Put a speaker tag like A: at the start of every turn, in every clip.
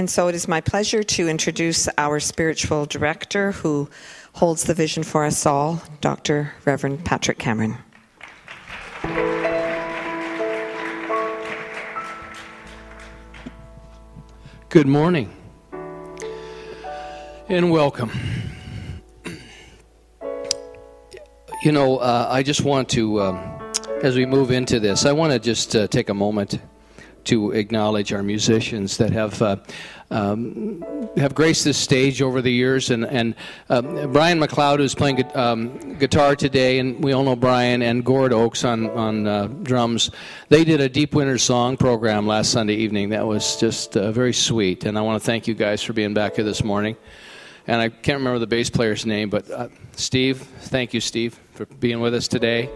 A: And so it is my pleasure to introduce our spiritual director who holds the vision for us all, Dr. Reverend Patrick Cameron.
B: Good morning and welcome. You know, uh, I just want to, um, as we move into this, I want to just uh, take a moment to acknowledge our musicians that have uh, um, have graced this stage over the years. And, and um, Brian McLeod, who's playing um, guitar today, and we all know Brian, and Gord Oakes on, on uh, drums. They did a Deep Winter Song program last Sunday evening that was just uh, very sweet. And I want to thank you guys for being back here this morning. And I can't remember the bass player's name, but uh, Steve, thank you, Steve, for being with us today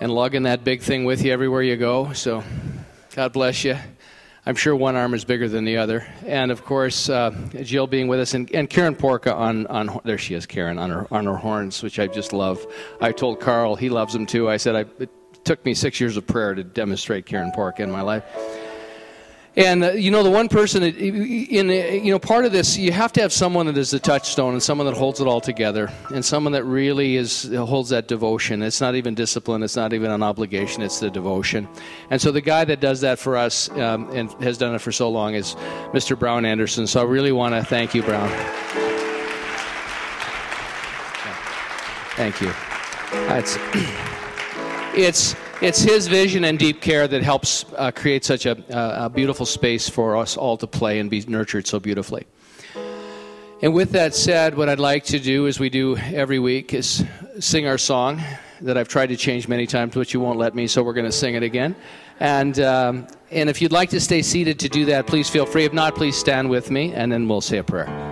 B: and lugging that big thing with you everywhere you go. So God bless you. I'm sure one arm is bigger than the other. And of course, uh, Jill being with us, and, and Karen Porka on, on, there she is, Karen, on her, on her horns, which I just love. I told Carl, he loves them too. I said, I, it took me six years of prayer to demonstrate Karen Porka in my life. And uh, you know, the one person in you know part of this, you have to have someone that is the touchstone and someone that holds it all together, and someone that really is holds that devotion. It's not even discipline. It's not even an obligation. It's the devotion. And so the guy that does that for us um, and has done it for so long is Mr. Brown Anderson. So I really want to thank you, Brown. Thank you. That's it's it's his vision and deep care that helps uh, create such a, a beautiful space for us all to play and be nurtured so beautifully. And with that said, what I'd like to do, as we do every week, is sing our song that I've tried to change many times, but you won't let me, so we're going to sing it again. And, um, and if you'd like to stay seated to do that, please feel free. If not, please stand with me, and then we'll say a prayer.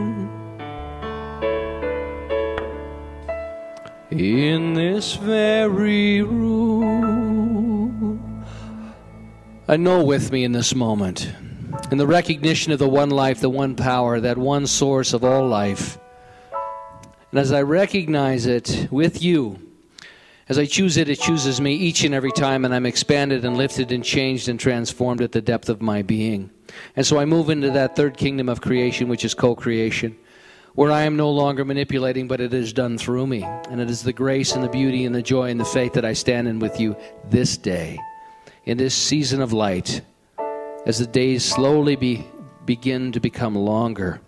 B: in this very room. I know with me in this moment, in the recognition of the one life, the one power, that one source of all life. And as I recognize it with you, as I choose it, it chooses me each and every time, and I'm expanded and lifted and changed and transformed at the depth of my being. And so I move into that third kingdom of creation, which is co creation where I am no longer manipulating, but it is done through me. And it is the grace and the beauty and the joy and the faith that I stand in with you this day, in this season of light, as the days slowly be, begin to become longer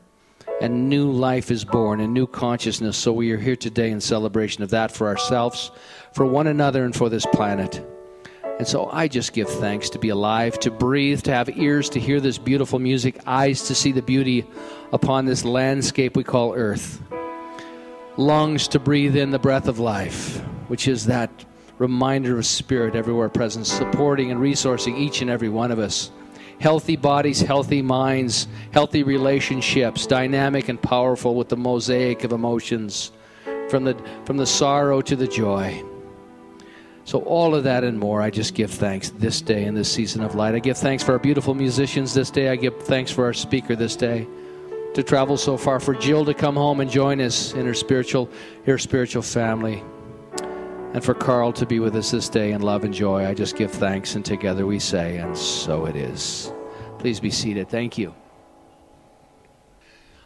B: and new life is born and new consciousness. So we are here today in celebration of that for ourselves, for one another, and for this planet. And so I just give thanks to be alive, to breathe, to have ears to hear this beautiful music, eyes to see the beauty upon this landscape we call earth, lungs to breathe in the breath of life, which is that reminder of spirit everywhere present, supporting and resourcing each and every one of us. Healthy bodies, healthy minds, healthy relationships, dynamic and powerful with the mosaic of emotions, from the, from the sorrow to the joy. So, all of that and more, I just give thanks this day in this season of light. I give thanks for our beautiful musicians this day. I give thanks for our speaker this day to travel so far, for Jill to come home and join us in her spiritual, her spiritual family, and for Carl to be with us this day in love and joy. I just give thanks, and together we say, and so it is. Please be seated. Thank you.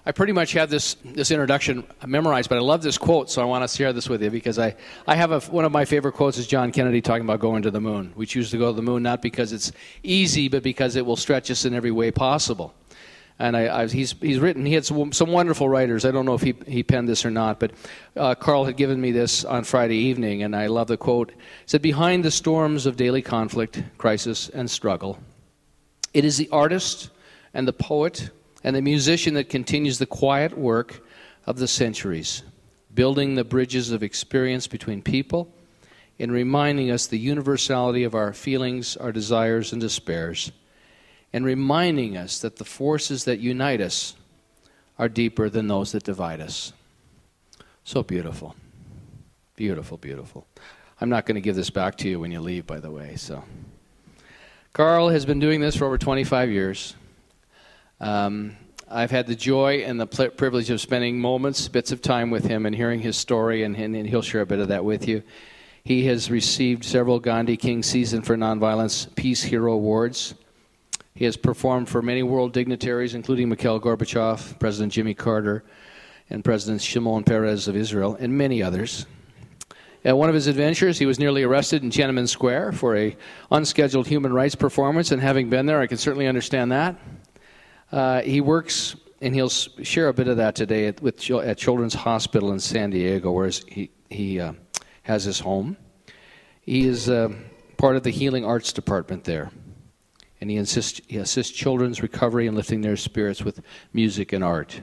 B: I pretty much have this, this introduction memorized, but I love this quote, so I want to share this with you because I, I have a, one of my favorite quotes is John Kennedy talking about going to the moon. We choose to go to the moon not because it's easy, but because it will stretch us in every way possible. And I, I, he's, he's written, he had some, some, wonderful writers. I don't know if he, he penned this or not, but uh, Carl had given me this on Friday evening, and I love the quote. Said, Behind the storms of daily conflict, crisis, and struggle, it is the artist and the poet and the musician that continues the quiet work of the centuries, building the bridges of experience between people and reminding us the universality of our feelings, our desires, and despairs, and reminding us that the forces that unite us are deeper than those that divide us. So beautiful. Beautiful, beautiful. I'm not going to give this back to you when you leave, by the way. So, Carl has been doing this for over 25 years. Um, I've had the joy and the privilege of spending moments, bits of time with him and hearing his story, and, and, and he'll share a bit of that with you. He has received several Gandhi King Season for Nonviolence Peace Hero Awards. He has performed for many world dignitaries, including Mikhail Gorbachev, President Jimmy Carter, and President Shimon Peres of Israel, and many others. At one of his adventures, he was nearly arrested in Tiananmen Square for a unscheduled human rights performance, and having been there, I can certainly understand that. Uh, he works, and he'll share a bit of that today at, with, at Children's Hospital in San Diego, where he, he uh, has his home. He is uh, part of the Healing Arts Department there, and he, he assists children's recovery and lifting their spirits with music and art.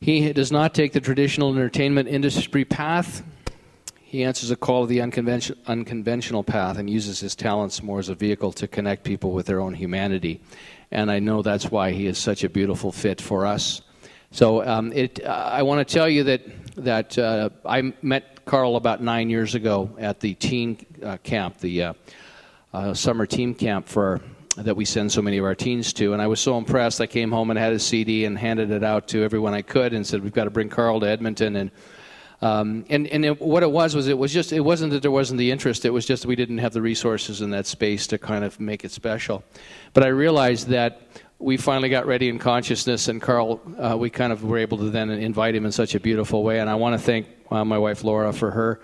B: He does not take the traditional entertainment industry path. He answers a call of the unconvention, unconventional path and uses his talents more as a vehicle to connect people with their own humanity and I know that's why he is such a beautiful fit for us. So um, it, uh, I want to tell you that that uh, I met Carl about nine years ago at the teen uh, camp, the uh, uh, summer team camp for that we send so many of our teens to, and I was so impressed. I came home and had a CD and handed it out to everyone I could, and said, "We've got to bring Carl to Edmonton." And um, and and it, what it was was it was just it wasn't that there wasn't the interest. It was just we didn't have the resources in that space to kind of make it special. But I realized that we finally got ready in consciousness, and Carl, uh, we kind of were able to then invite him in such a beautiful way. And I want to thank uh, my wife Laura for her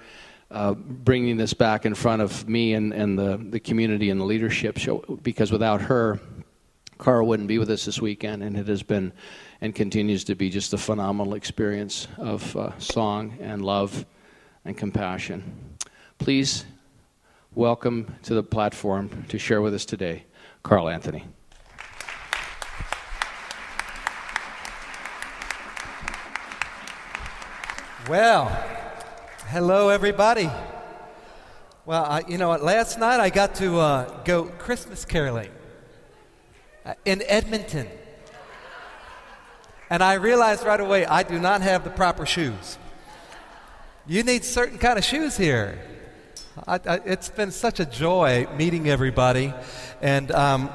B: uh, bringing this back in front of me and, and the, the community and the leadership show, because without her, Carl wouldn't be with us this weekend, and it has been and continues to be just a phenomenal experience of uh, song and love and compassion. Please welcome to the platform to share with us today, Carl Anthony.
C: Well, hello, everybody. Well, I, you know what? Last night I got to uh, go Christmas caroling uh, in Edmonton. And I realized right away I do not have the proper shoes. You need certain kind of shoes here. I, I, it's been such a joy meeting everybody. And um,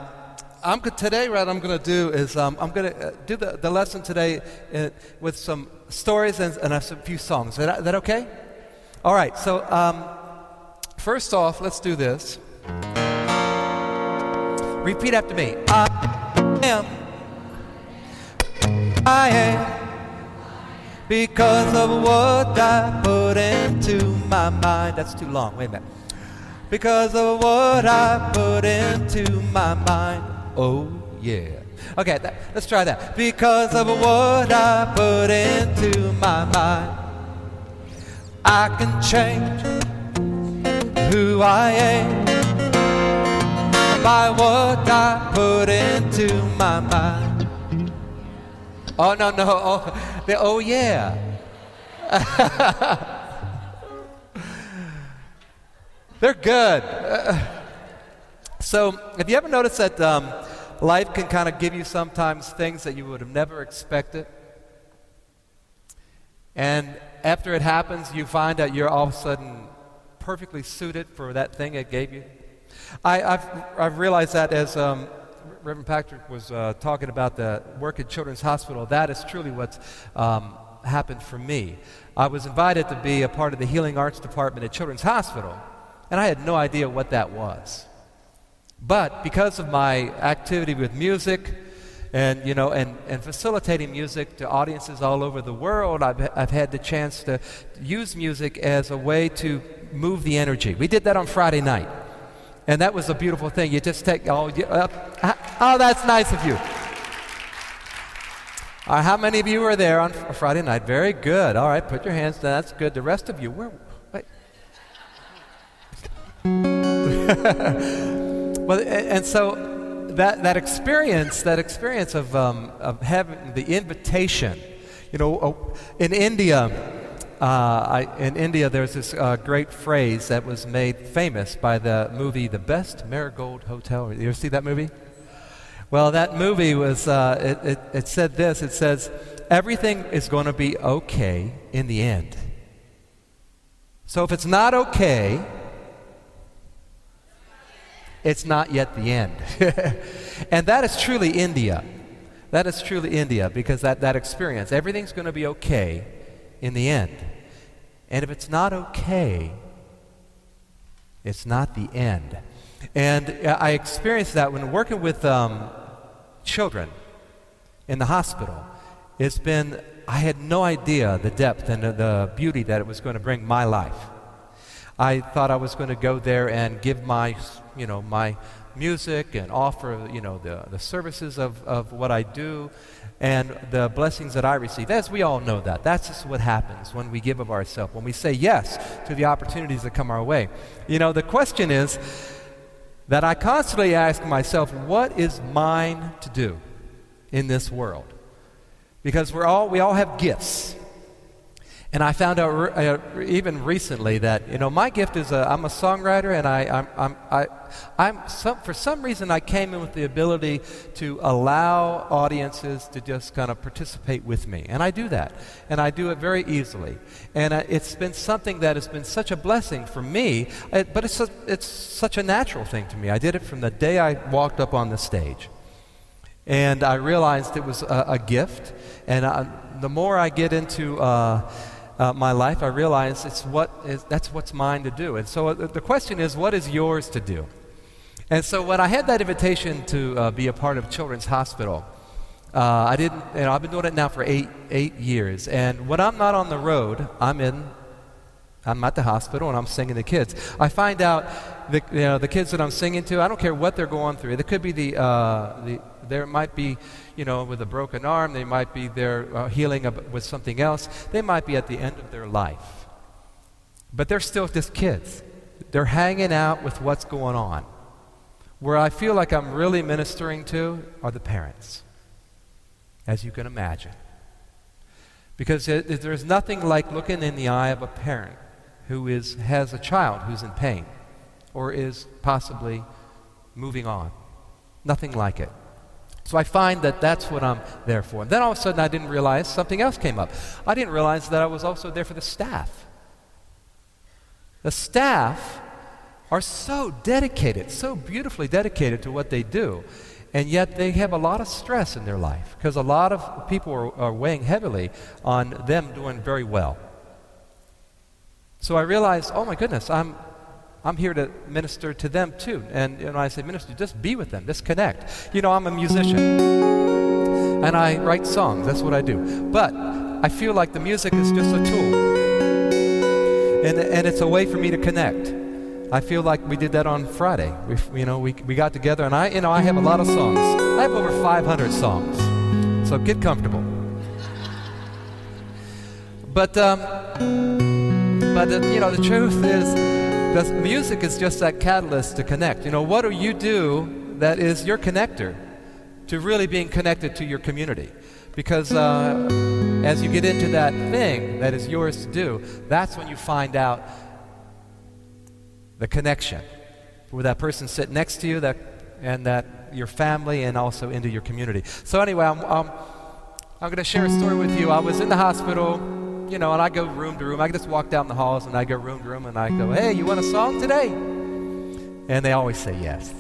C: I'm, today, what I'm going to do is um, I'm going to uh, do the, the lesson today uh, with some stories and, and, a few songs. Is that, is that okay? All right, so um, first off, let's do this. Repeat after me. I am I am because of what I put into my mind. That's too long. Wait a minute. Because of what I put into my mind. Oh, yeah. Okay, that, let's try that. Because of what I put into my mind, I can change who I am by what I put into my mind. Oh, no, no. Oh, oh yeah. They're good. Uh, so, have you ever noticed that um, life can kind of give you sometimes things that you would have never expected? And after it happens, you find that you're all of a sudden perfectly suited for that thing it gave you? I, have I've realized that as um, Reverend Patrick was uh, talking about the work at Children's Hospital, that is truly what's um, happened for me. I was invited to be a part of the Healing Arts Department at Children's Hospital, and I had no idea what that was. But because of my activity with music and you know and, and facilitating music to audiences all over the world I've, I've had the chance to use music as a way to move the energy we did that on friday night and that was a beautiful thing you just take oh, you, uh, oh that's nice of you right, how many of you were there on Friday night? Very good. All right, put your hands down. That's good. The rest of you, where? Wait. well, and so that, that experience, that experience of, um, of having the invitation, you know, oh, in India, uh, I, in India, there's this uh, great phrase that was made famous by the movie The Best Marigold Hotel. You ever see that movie? Well, that movie was, uh, it, it, it said this it says, everything is going to be okay in the end. So if it's not okay, it's not yet the end. and that is truly India. That is truly India because that, that experience, everything's going to be okay in the end. And if it's not okay, it's not the end. And I experienced that when working with um, children in the hospital. It's been, I had no idea the depth and the, the beauty that it was going to bring my life. I thought I was going to go there and give my you know, my music and offer, you know, the, the services of, of what I do and the blessings that I receive. As we all know that. That's just what happens when we give of ourselves, when we say yes to the opportunities that come our way. You know, the question is that I constantly ask myself, what is mine to do in this world? Because we're all, we all have gifts. And I found out re- uh, even recently that you know my gift is a, I'm a songwriter, and I, I'm, I'm, I, I'm some, for some reason I came in with the ability to allow audiences to just kind of participate with me, and I do that, and I do it very easily, and uh, it's been something that has been such a blessing for me, uh, but it's a, it's such a natural thing to me. I did it from the day I walked up on the stage, and I realized it was a, a gift, and I, the more I get into uh, uh, my life, I realize it's what is, that's what's mine to do. And so uh, the question is, what is yours to do? And so when I had that invitation to uh, be a part of Children's Hospital, uh, I didn't, you know, I've been doing it now for eight, eight years. And when I'm not on the road, I'm in, I'm at the hospital and I'm singing to kids. I find out the, you know, the kids that I'm singing to, I don't care what they're going through. It could be the, uh, the there might be, you know, with a broken arm. They might be there uh, healing with something else. They might be at the end of their life. But they're still just kids. They're hanging out with what's going on. Where I feel like I'm really ministering to are the parents, as you can imagine. Because there's nothing like looking in the eye of a parent who is, has a child who's in pain or is possibly moving on. Nothing like it. So I find that that's what I'm there for. And then all of a sudden I didn't realize something else came up. I didn't realize that I was also there for the staff. The staff are so dedicated, so beautifully dedicated to what they do. And yet they have a lot of stress in their life because a lot of people are, are weighing heavily on them doing very well. So I realized, oh my goodness, I'm, I'm here to minister to them too. And know, I say, minister, just be with them, just connect. You know, I'm a musician and I write songs. That's what I do. But I feel like the music is just a tool, and, and it's a way for me to connect. I feel like we did that on Friday. We, you know, we, we got together, and I, you know, I have a lot of songs. I have over 500 songs, so get comfortable. But, um, but uh, you know, the truth is because music is just that catalyst to connect. You know, what do you do that is your connector to really being connected to your community? Because uh, as you get into that thing that is yours to do, that's when you find out the connection with that person sitting next to you that, and that your family and also into your community. So, anyway, I'm, I'm, I'm going to share a story with you. I was in the hospital you know, and I go room to room. I just walk down the halls and I go room to room and I go, hey, you want a song today? And they always say yes.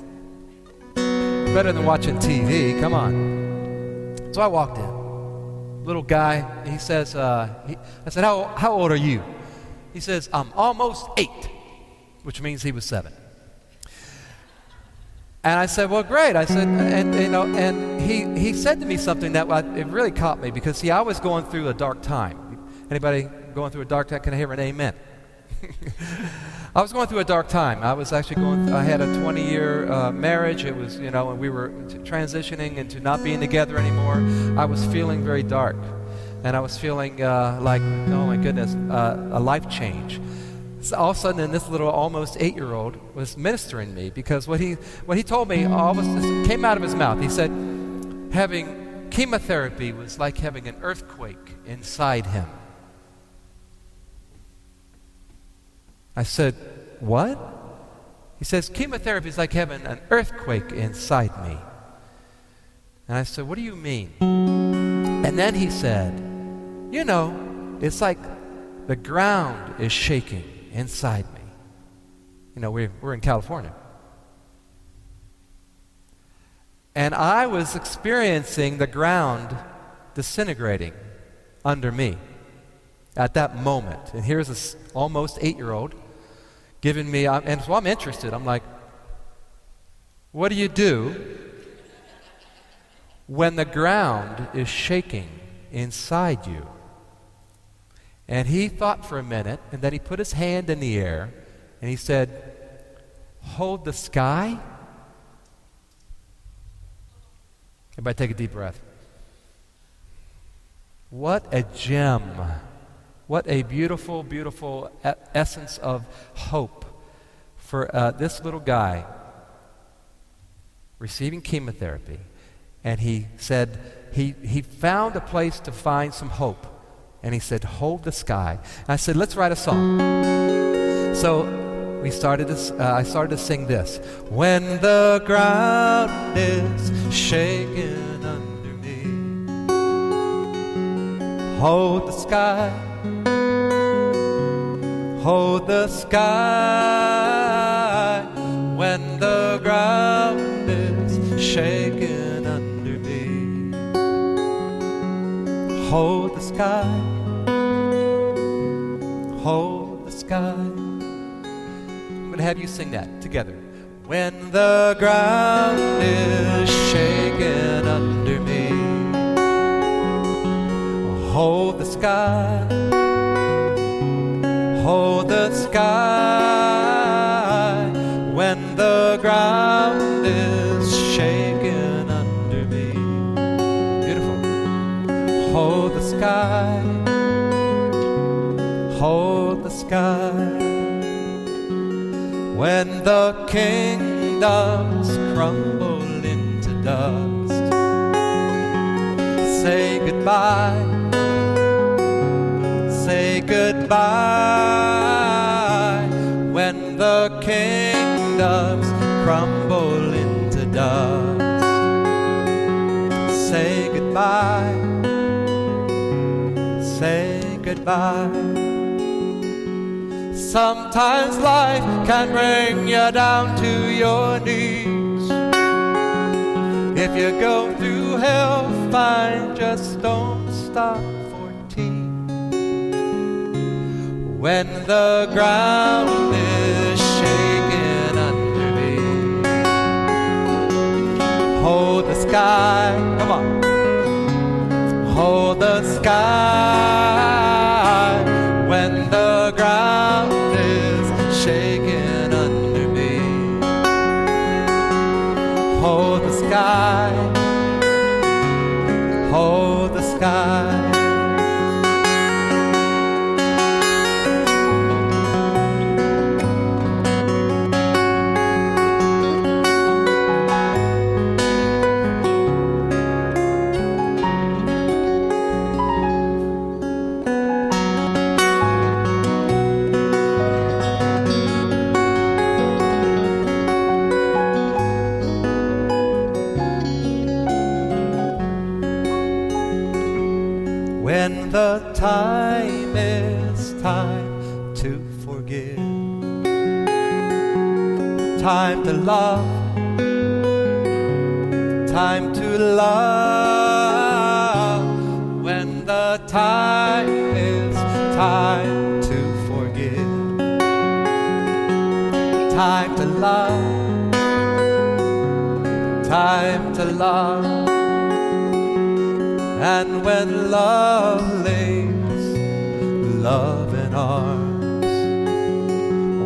C: Better than watching TV. Come on. So I walked in. Little guy, he says, uh, he, I said, how, how old are you? He says, I'm almost eight, which means he was seven. And I said, well, great. I said, and, you know, and he he, said to me something that it really caught me because, see, I was going through a dark time. Anybody going through a dark time? Can I hear an amen? I was going through a dark time. I was actually going. Th- I had a 20-year uh, marriage. It was, you know, and we were transitioning into not being together anymore. I was feeling very dark, and I was feeling uh, like, oh my goodness, uh, a life change. So all of a sudden, this little almost eight-year-old was ministering me because what he what he told me all of a came out of his mouth. He said, having chemotherapy was like having an earthquake inside him. I said, What? He says, Chemotherapy is like having an earthquake inside me. And I said, What do you mean? And then he said, You know, it's like the ground is shaking inside me. You know, we're, we're in California. And I was experiencing the ground disintegrating under me at that moment. And here's this almost eight year old giving me, and so I'm interested. I'm like, what do you do when the ground is shaking inside you? And he thought for a minute, and then he put his hand in the air, and he said, Hold the sky. Everybody take a deep breath. What a gem what a beautiful, beautiful essence of hope for uh, this little guy receiving chemotherapy. And he said he, he found a place to find some hope. And he said, Hold the sky. And I said, Let's write a song. So we started to, uh, I started to sing this. When the ground is shaking under me, hold the sky hold the sky when the ground is shaking under me. Hold the sky, hold the sky. I'm going to have you sing that together. When the ground is kingdoms crumble into dust. Say goodbye say goodbye when the kingdoms crumble into dust. Say goodbye, say goodbye. Sometimes life can bring you down to your knees. If you go through hell, fine, just don't stop for tea. when the ground is shaking under me. Hold the sky, come on. Hold the sky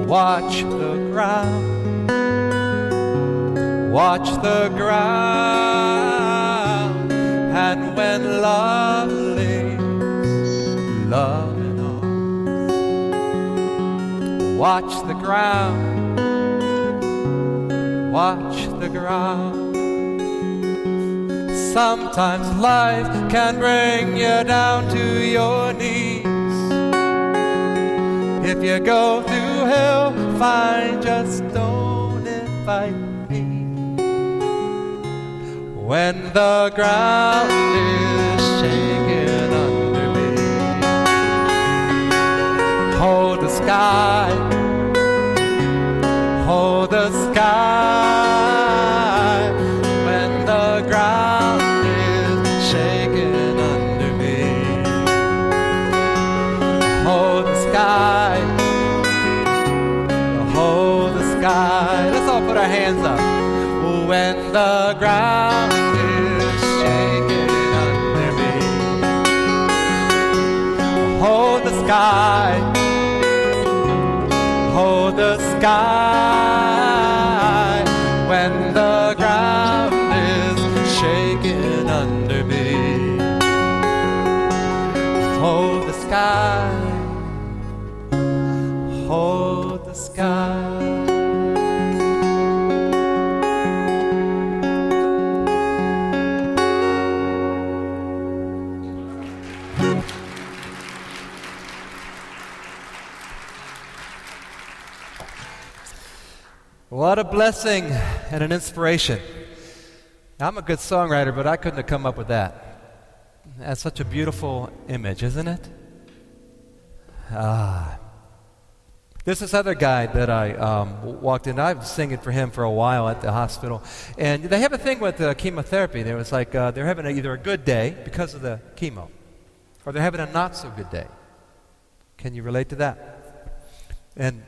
C: watch the ground, watch the ground. And when love lays love in watch the ground, watch the ground. Sometimes life can bring you down to your knees. If you go through hell, fine, just don't invite me. When the ground is shaking under me, hold the sky, hold the sky. Hands up. When the ground is shaking under me, hold the sky, hold the sky. When the What a blessing and an inspiration. I'm a good songwriter, but I couldn't have come up with that. That's such a beautiful image, isn't it? Ah. There's this other guy that I um, walked in. I was singing for him for a while at the hospital. And they have a thing with uh, chemotherapy. There was like uh, they're having a, either a good day because of the chemo, or they're having a not so good day. Can you relate to that? And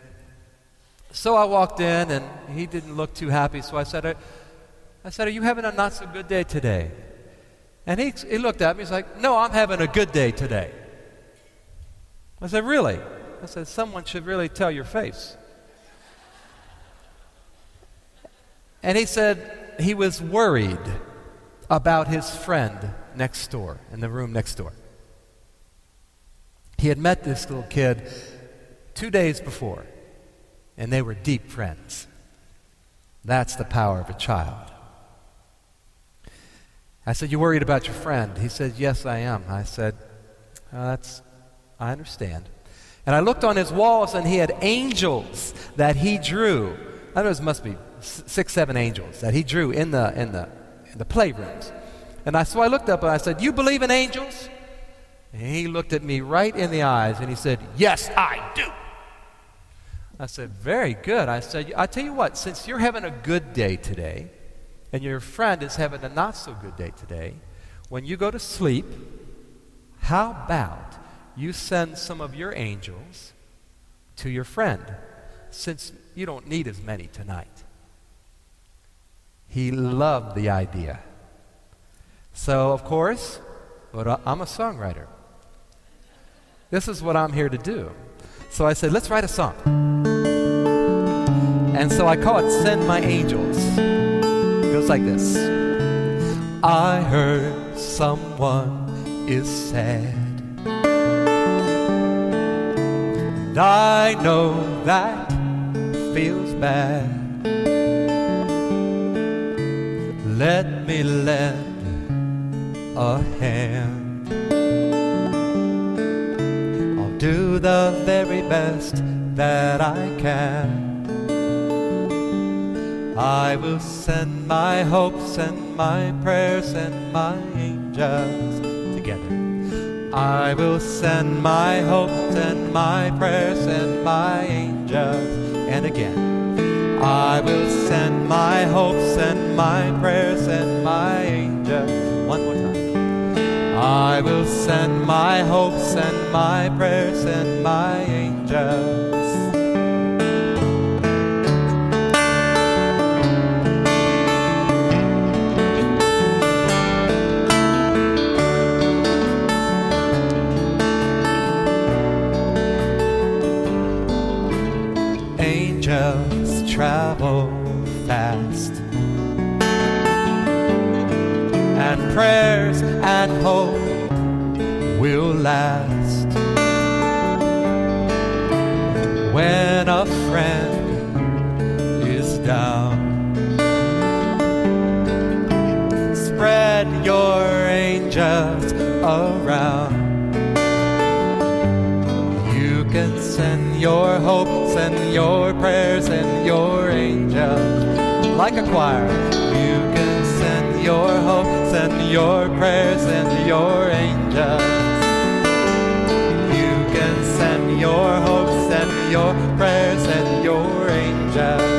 C: so I walked in, and he didn't look too happy. So I said, I, I said, Are you having a not so good day today? And he, he looked at me. He's like, No, I'm having a good day today. I said, Really? I said, Someone should really tell your face. And he said he was worried about his friend next door, in the room next door. He had met this little kid two days before, and they were deep friends. That's the power of a child. I said, You worried about your friend? He said, Yes, I am. I said, oh, That's, I understand. And I looked on his walls, and he had angels that he drew. I know it must be six, seven angels that he drew in the, in the, in the playrooms. And I, so I looked up and I said, You believe in angels? And he looked at me right in the eyes and he said, Yes, I do. I said, Very good. I said, I tell you what, since you're having a good day today, and your friend is having a not so good day today, when you go to sleep, how about you send some of your angels to your friend, since you don't need as many tonight? He loved the idea. So, of course, but I'm a songwriter. This is what I'm here to do. So I said, let's write a song. And so I call it Send My Angels. It goes like this I heard someone is sad. And I know that feels bad. Let me lend a hand. Do the very best that I can. I will send my hopes and my prayers and my angels together. I will send my hopes and my prayers and my angels. And again, I will send my hopes and my prayers and my angels. I will send my hopes and my prayers and my angels. Your angels around. You can send your hope, send your prayers, and your angels like a choir. You can send your hope, send your prayers, and your angels. You can send your hope, send your prayers, and your angels.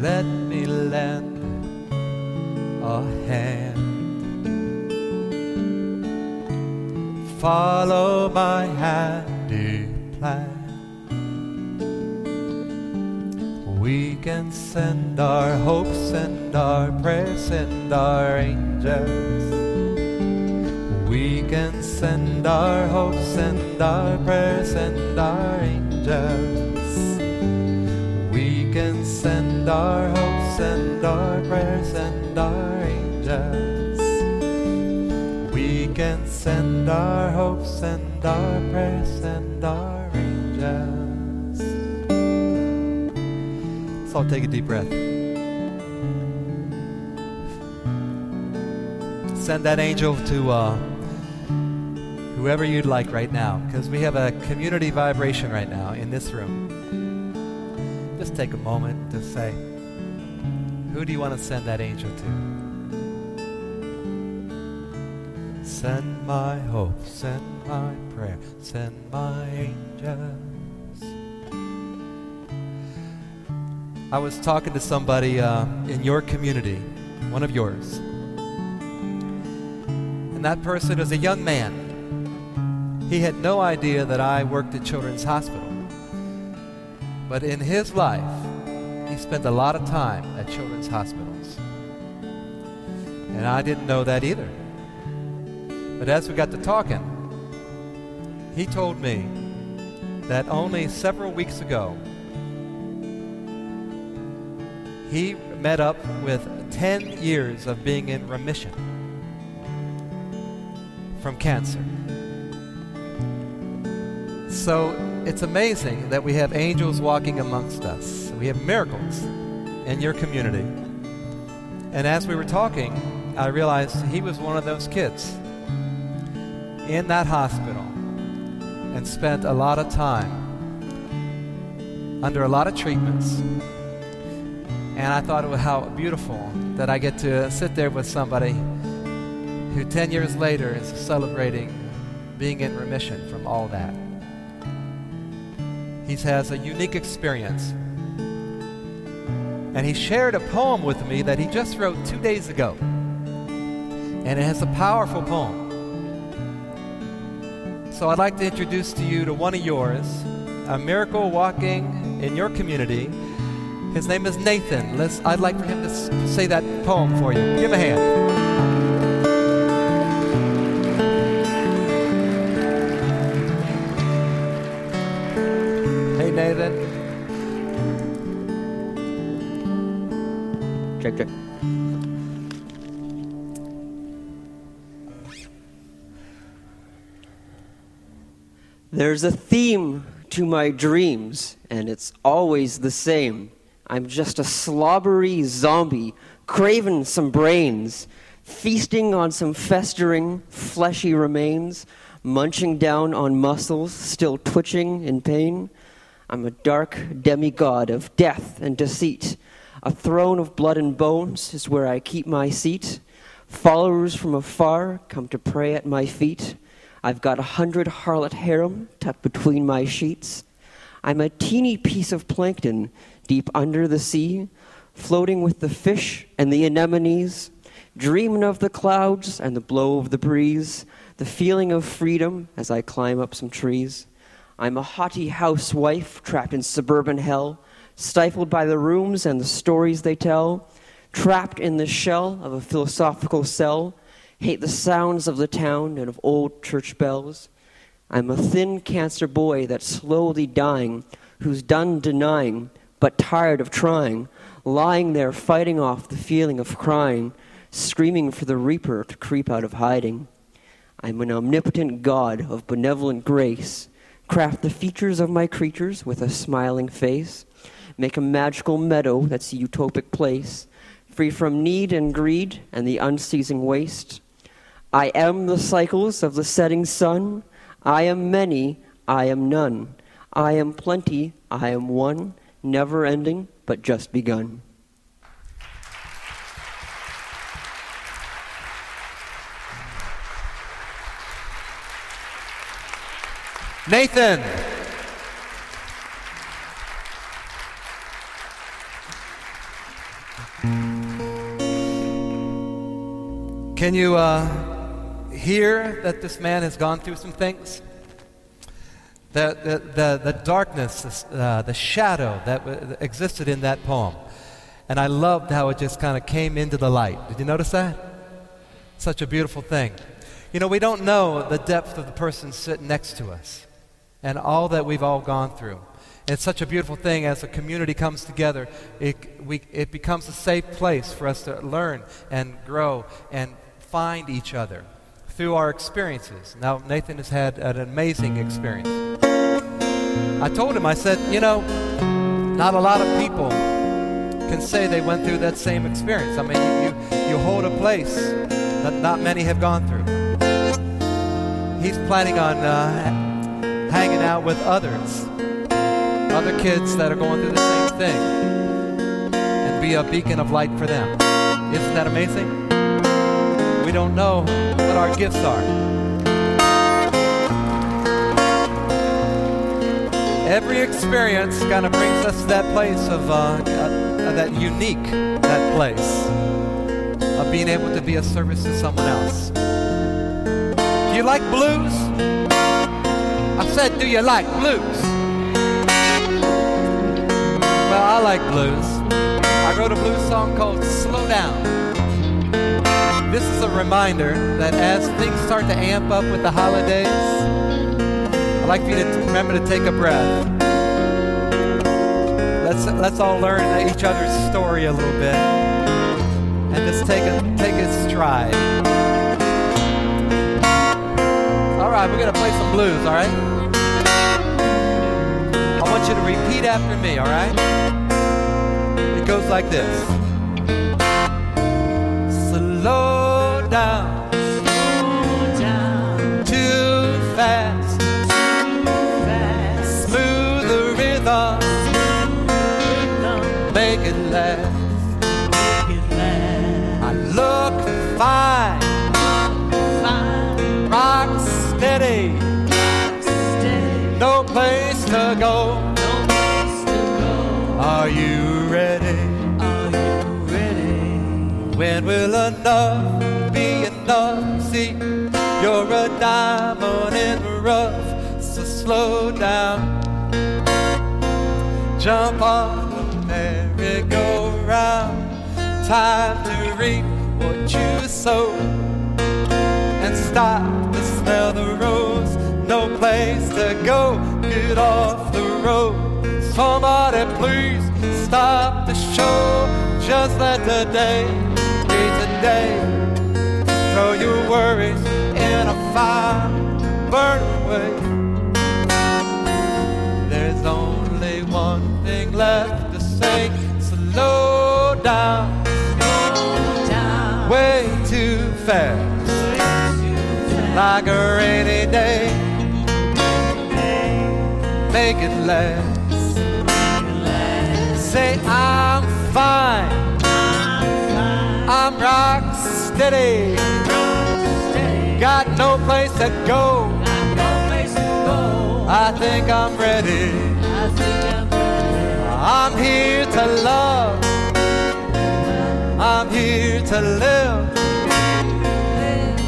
C: Let me lend a hand. Follow my handy plan. We can send our hopes and our prayers and our angels. We can send our hopes and our prayers and our angels. Send our hopes and our prayers and our angels. We can send our hopes and our prayers and our angels. So take a deep breath. Send that angel to uh, whoever you'd like right now, because we have a community vibration right now in this room. Take a moment to say, who do you want to send that angel to? Send my hope, send my prayer, send my angels. I was talking to somebody uh, in your community, one of yours, and that person is a young man. He had no idea that I worked at Children's Hospital. But in his life, he spent a lot of time at children's hospitals. And I didn't know that either. But as we got to talking, he told me that only several weeks ago, he met up with 10 years of being in remission from cancer. So it's amazing that we have angels walking amongst us. We have miracles in your community. And as we were talking, I realized he was one of those kids in that hospital and spent a lot of time under a lot of treatments. And I thought it was how beautiful that I get to sit there with somebody who 10 years later is celebrating being in remission from all that. He has a unique experience. And he shared a poem with me that he just wrote two days ago. And it has a powerful poem. So I'd like to introduce to you to one of yours, a miracle walking in your community. His name is Nathan. Let's, I'd like for him to say that poem for you. Give a hand.
D: There's a theme to my dreams, and it's always the same. I'm just a slobbery zombie, craving some brains, feasting on some festering, fleshy remains. munching down on muscles still twitching in pain. I'm a dark demigod of death and deceit. A throne of blood and bones is where I keep my seat. Followers from afar come to pray at my feet. I've got a hundred harlot harem tucked between my sheets. I'm a teeny piece of plankton deep under the sea, floating with the fish and the anemones, dreaming of the clouds and the blow of the breeze, the feeling of freedom as I climb up some trees. I'm a haughty housewife trapped in suburban hell, stifled by the rooms and the stories they tell, trapped in the shell of a philosophical cell, hate the sounds of the town and of old church bells. I'm a thin cancer boy that's slowly dying, who's done denying, but tired of trying, lying there fighting off the feeling of crying, screaming for the reaper to creep out of hiding. I'm an omnipotent God of benevolent grace, craft the features of my creatures with a smiling face, make a magical meadow that's a utopic place, free from need and greed and the unceasing waste. I am the cycles of the setting sun. I am many, I am none. I am plenty, I am one, never ending, but just begun.
C: Nathan. Can you uh, hear that this man has gone through some things? The, the, the, the darkness, uh, the shadow that w- existed in that poem. And I loved how it just kind of came into the light. Did you notice that? Such a beautiful thing. You know, we don't know the depth of the person sitting next to us and all that we've all gone through. It's such a beautiful thing as a community comes together. It, we, it becomes a safe place for us to learn and grow and find each other through our experiences. Now, Nathan has had an amazing experience. I told him, I said, you know, not a lot of people can say they went through that same experience. I mean, you, you, you hold a place that not many have gone through. He's planning on uh, hanging out with others, other kids that are going through the same thing, and be a beacon of light for them. Isn't that amazing? We don't know what our gifts are. Every experience kind of brings us to that place of uh, uh, that unique, that place of being able to be a service to someone else. Do you like blues? I said, do you like blues? Well, I like blues. I wrote a blues song called Slow Down. This is a reminder that as things start to amp up with the holidays, I'd like for you to remember to take a breath. Let's, let's all learn each other's story a little bit and just take a, take a stride. All right, we're going to play some blues, all right? I want you to repeat after me, all right? It goes like this. Slow place to go. Are you ready? When will enough be enough? See, you're a diamond in the rough, so slow down. Jump on the merry-go-round. Time to reap what you sow and stop to smell the rose. No place to go, get off the road. Somebody please stop the show. Just let the day be today. Throw your worries in a fire, burn away. There's only one thing left to say. Slow down, way too fast. Like a rainy day make it last. Say I'm fine. I'm rock steady. Got no place to go. I think I'm ready. I'm here to love. I'm here to live.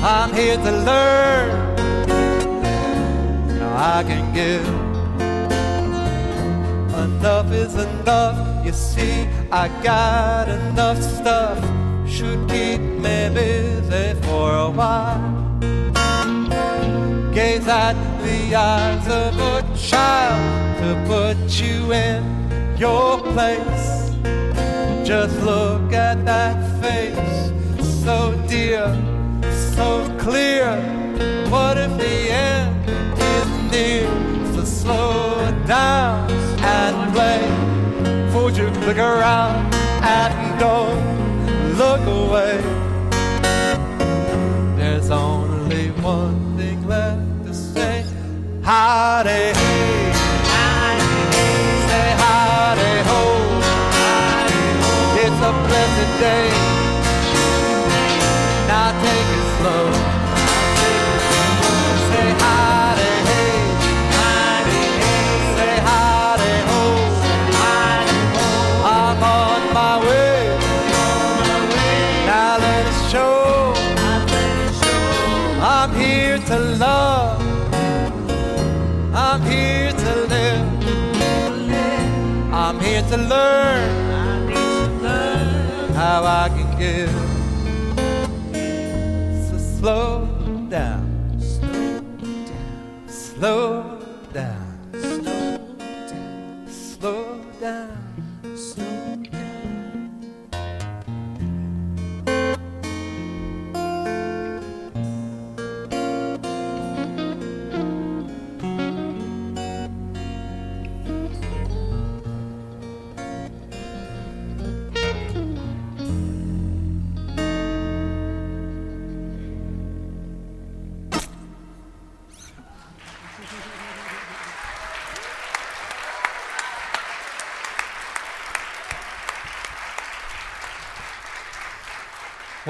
C: I'm here to learn. Now I can give. Enough is enough. You see, I got enough stuff. Should keep me busy for a while. Gaze at the eyes of a child to put you in your place. Just look at that face, so dear, so clear. Look around and don't look away. There's only one thing left to say. Howdy,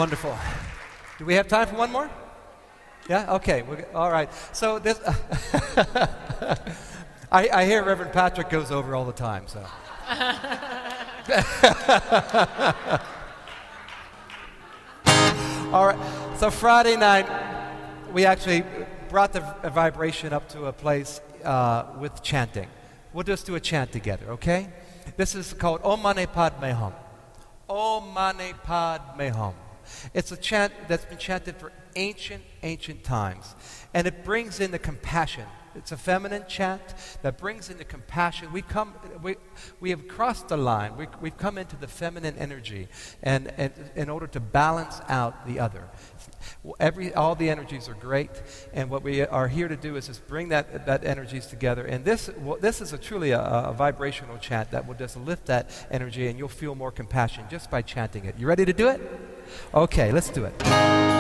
C: Wonderful. Do we have time for one more? Yeah. Okay. We're, all right. So this, I, I hear Reverend Patrick goes over all the time. So. all right. So Friday night, we actually brought the vibration up to a place uh, with chanting. We'll just do a chant together. Okay? This is called Om Mani Padme Hum. Om Mani Padme Hum. It's a chant that's been chanted for ancient, ancient times. And it brings in the compassion. It's a feminine chant that brings in the compassion. We, come, we, we have crossed the line. We, we've come into the feminine energy and, and in order to balance out the other. Every, all the energies are great, and what we are here to do is just bring that, that energies together. And this, well, this is a truly a, a vibrational chant that will just lift that energy, and you'll feel more compassion just by chanting it. You ready to do it? Okay, let's do it.